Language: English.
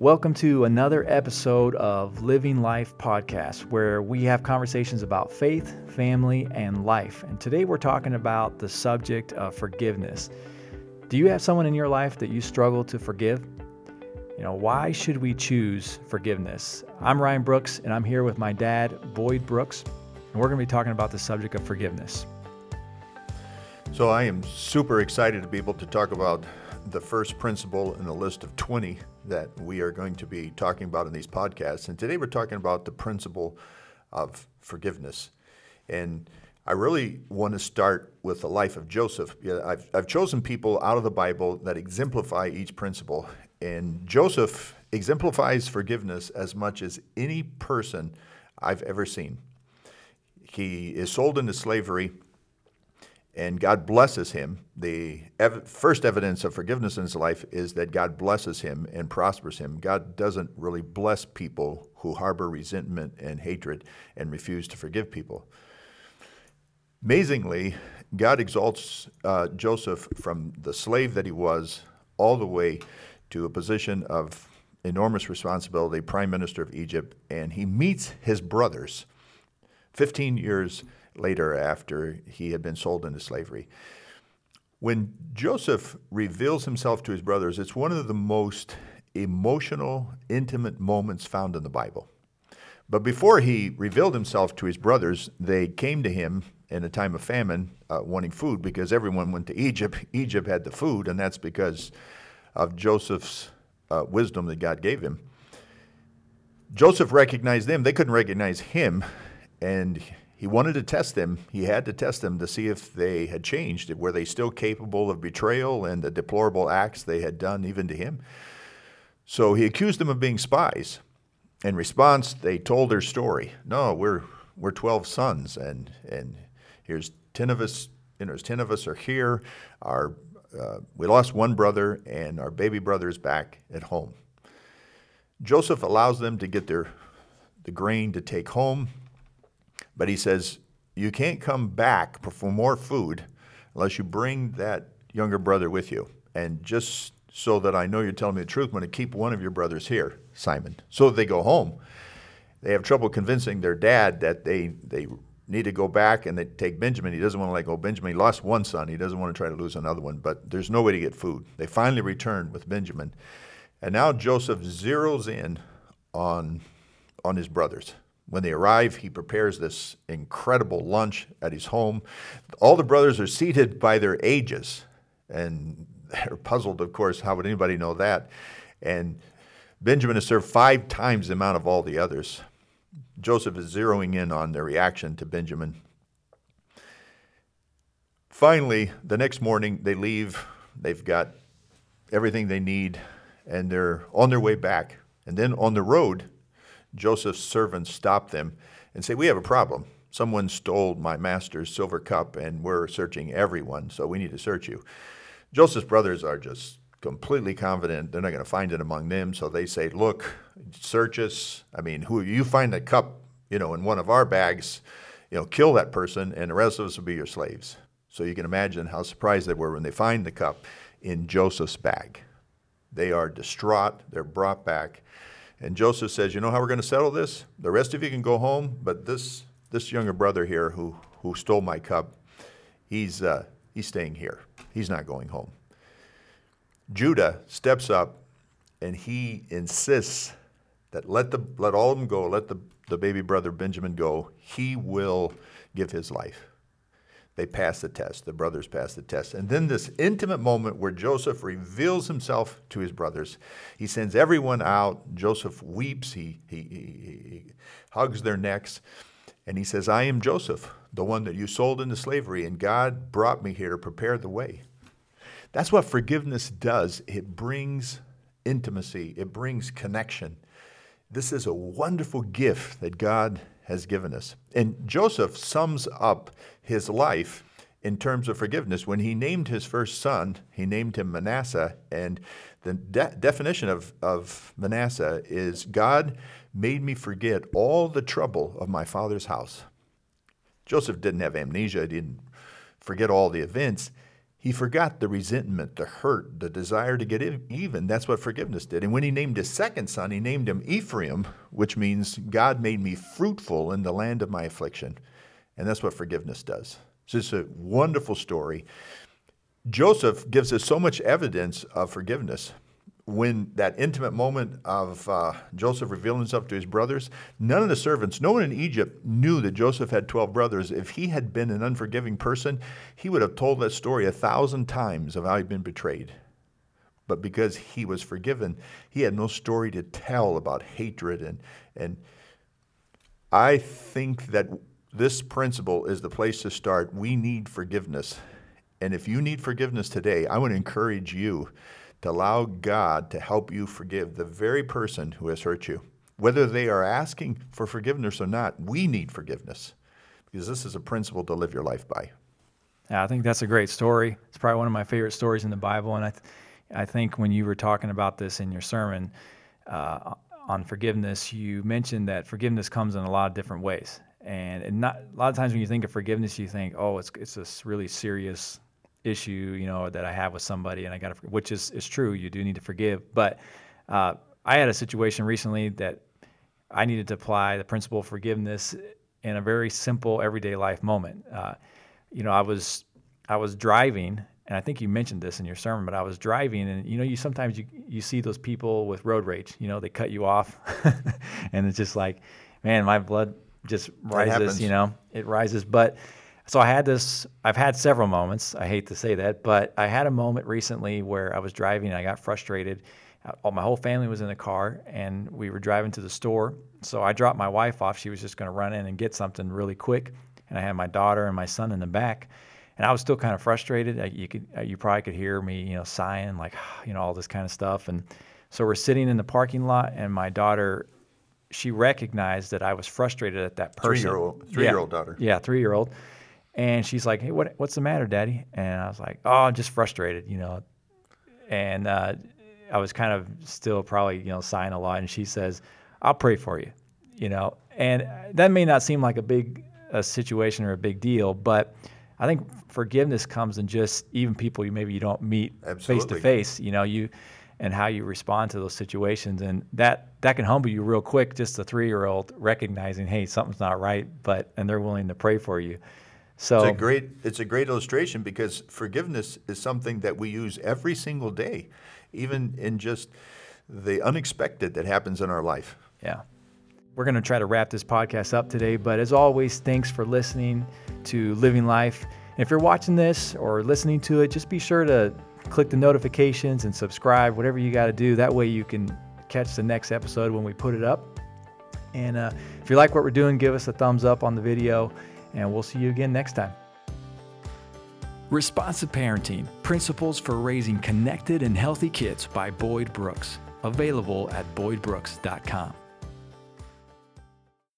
Welcome to another episode of Living Life Podcast, where we have conversations about faith, family, and life. And today we're talking about the subject of forgiveness. Do you have someone in your life that you struggle to forgive? You know, why should we choose forgiveness? I'm Ryan Brooks, and I'm here with my dad, Boyd Brooks, and we're going to be talking about the subject of forgiveness. So I am super excited to be able to talk about the first principle in the list of 20 that we are going to be talking about in these podcasts. And today we're talking about the principle of forgiveness. And I really want to start with the life of Joseph. I've, I've chosen people out of the Bible that exemplify each principle. And Joseph exemplifies forgiveness as much as any person I've ever seen. He is sold into slavery and God blesses him. The ev- first evidence of forgiveness in his life is that God blesses him and prospers him. God doesn't really bless people who harbor resentment and hatred and refuse to forgive people. Amazingly, God exalts uh, Joseph from the slave that he was all the way to a position of enormous responsibility, prime minister of Egypt, and he meets his brothers 15 years later after he had been sold into slavery. When Joseph reveals himself to his brothers, it's one of the most emotional, intimate moments found in the Bible. But before he revealed himself to his brothers, they came to him in a time of famine uh, wanting food because everyone went to Egypt. Egypt had the food, and that's because of Joseph's uh, wisdom that God gave him. Joseph recognized them, they couldn't recognize him, and he wanted to test them. He had to test them to see if they had changed. Were they still capable of betrayal and the deplorable acts they had done even to him? So he accused them of being spies. In response, they told their story. No, we're we're 12 sons, and and here's 10 of us. You know, 10 of us are here. Our uh, we lost one brother, and our baby brother is back at home. Joseph allows them to get their the grain to take home but he says, You can't come back for more food unless you bring that younger brother with you. And just so that I know you're telling me the truth, I'm going to keep one of your brothers here, Simon. So they go home. They have trouble convincing their dad that they, they need to go back and they take Benjamin. He doesn't want to let go Benjamin. He lost one son. He doesn't want to try to lose another one, but there's no way to get food. They finally return with Benjamin. And now Joseph zeroes in on, on his brothers. When they arrive, he prepares this incredible lunch at his home. All the brothers are seated by their ages, and they're puzzled, of course. How would anybody know that? And Benjamin is served five times the amount of all the others. Joseph is zeroing in on their reaction to Benjamin. Finally, the next morning, they leave. They've got everything they need, and they're on their way back. And then on the road, Joseph's servants stop them and say, We have a problem. Someone stole my master's silver cup, and we're searching everyone, so we need to search you. Joseph's brothers are just completely confident they're not going to find it among them, so they say, Look, search us. I mean, who you find the cup, you know, in one of our bags, you know, kill that person, and the rest of us will be your slaves. So you can imagine how surprised they were when they find the cup in Joseph's bag. They are distraught, they're brought back. And Joseph says, You know how we're going to settle this? The rest of you can go home, but this, this younger brother here who, who stole my cup, he's, uh, he's staying here. He's not going home. Judah steps up and he insists that let, the, let all of them go, let the, the baby brother Benjamin go. He will give his life. They pass the test. The brothers pass the test. And then this intimate moment where Joseph reveals himself to his brothers. He sends everyone out. Joseph weeps. He, he, he, he hugs their necks. And he says, I am Joseph, the one that you sold into slavery, and God brought me here to prepare the way. That's what forgiveness does. It brings intimacy, it brings connection. This is a wonderful gift that God has given us. And Joseph sums up his life in terms of forgiveness. When he named his first son, he named him Manasseh. And the de- definition of, of Manasseh is God made me forget all the trouble of my father's house. Joseph didn't have amnesia, he didn't forget all the events. He forgot the resentment, the hurt, the desire to get even. That's what forgiveness did. And when he named his second son, he named him Ephraim, which means God made me fruitful in the land of my affliction. And that's what forgiveness does. It's a wonderful story. Joseph gives us so much evidence of forgiveness when that intimate moment of uh, Joseph revealing himself to his brothers, none of the servants, no one in Egypt knew that Joseph had 12 brothers. If he had been an unforgiving person, he would have told that story a thousand times of how he'd been betrayed. But because he was forgiven, he had no story to tell about hatred. And, and I think that this principle is the place to start. We need forgiveness. And if you need forgiveness today, I want to encourage you to allow God to help you forgive the very person who has hurt you. Whether they are asking for forgiveness or not, we need forgiveness because this is a principle to live your life by. Yeah, I think that's a great story. It's probably one of my favorite stories in the Bible. And I, th- I think when you were talking about this in your sermon uh, on forgiveness, you mentioned that forgiveness comes in a lot of different ways. And, and not a lot of times when you think of forgiveness, you think, oh, it's it's this really serious issue, you know, that I have with somebody, and I got to, which is is true. You do need to forgive, but uh, I had a situation recently that I needed to apply the principle of forgiveness in a very simple everyday life moment. Uh, you know, I was I was driving, and I think you mentioned this in your sermon, but I was driving, and you know, you sometimes you you see those people with road rage. You know, they cut you off, and it's just like, man, my blood just rises. You know, it rises, but so I had this, I've had several moments. I hate to say that, but I had a moment recently where I was driving and I got frustrated. Uh, all, my whole family was in the car and we were driving to the store. So I dropped my wife off. She was just going to run in and get something really quick. And I had my daughter and my son in the back. And I was still kind of frustrated. You could, uh, you probably could hear me, you know, sighing like, you know, all this kind of stuff. And so we're sitting in the parking lot, and my daughter, she recognized that I was frustrated at that person. Three year old, three year old daughter. Yeah, three year old. And she's like, "Hey, what, what's the matter, Daddy?" And I was like, "Oh, I'm just frustrated, you know." And uh, I was kind of still probably, you know, sighing a lot. And she says, "I'll pray for you," you know. And that may not seem like a big a situation or a big deal, but I think forgiveness comes in just even people you maybe you don't meet face to face. You know, you and how you respond to those situations, and that that can humble you real quick. Just a three year old recognizing, hey, something's not right, but and they're willing to pray for you. So it's a great it's a great illustration because forgiveness is something that we use every single day, even in just the unexpected that happens in our life. Yeah. We're going to try to wrap this podcast up today, but as always, thanks for listening to Living Life. And if you're watching this or listening to it, just be sure to click the notifications and subscribe, whatever you got to do. That way you can catch the next episode when we put it up. And uh, if you like what we're doing, give us a thumbs up on the video and we'll see you again next time. Responsive Parenting Principles for Raising Connected and Healthy Kids by Boyd Brooks. Available at boydbrooks.com.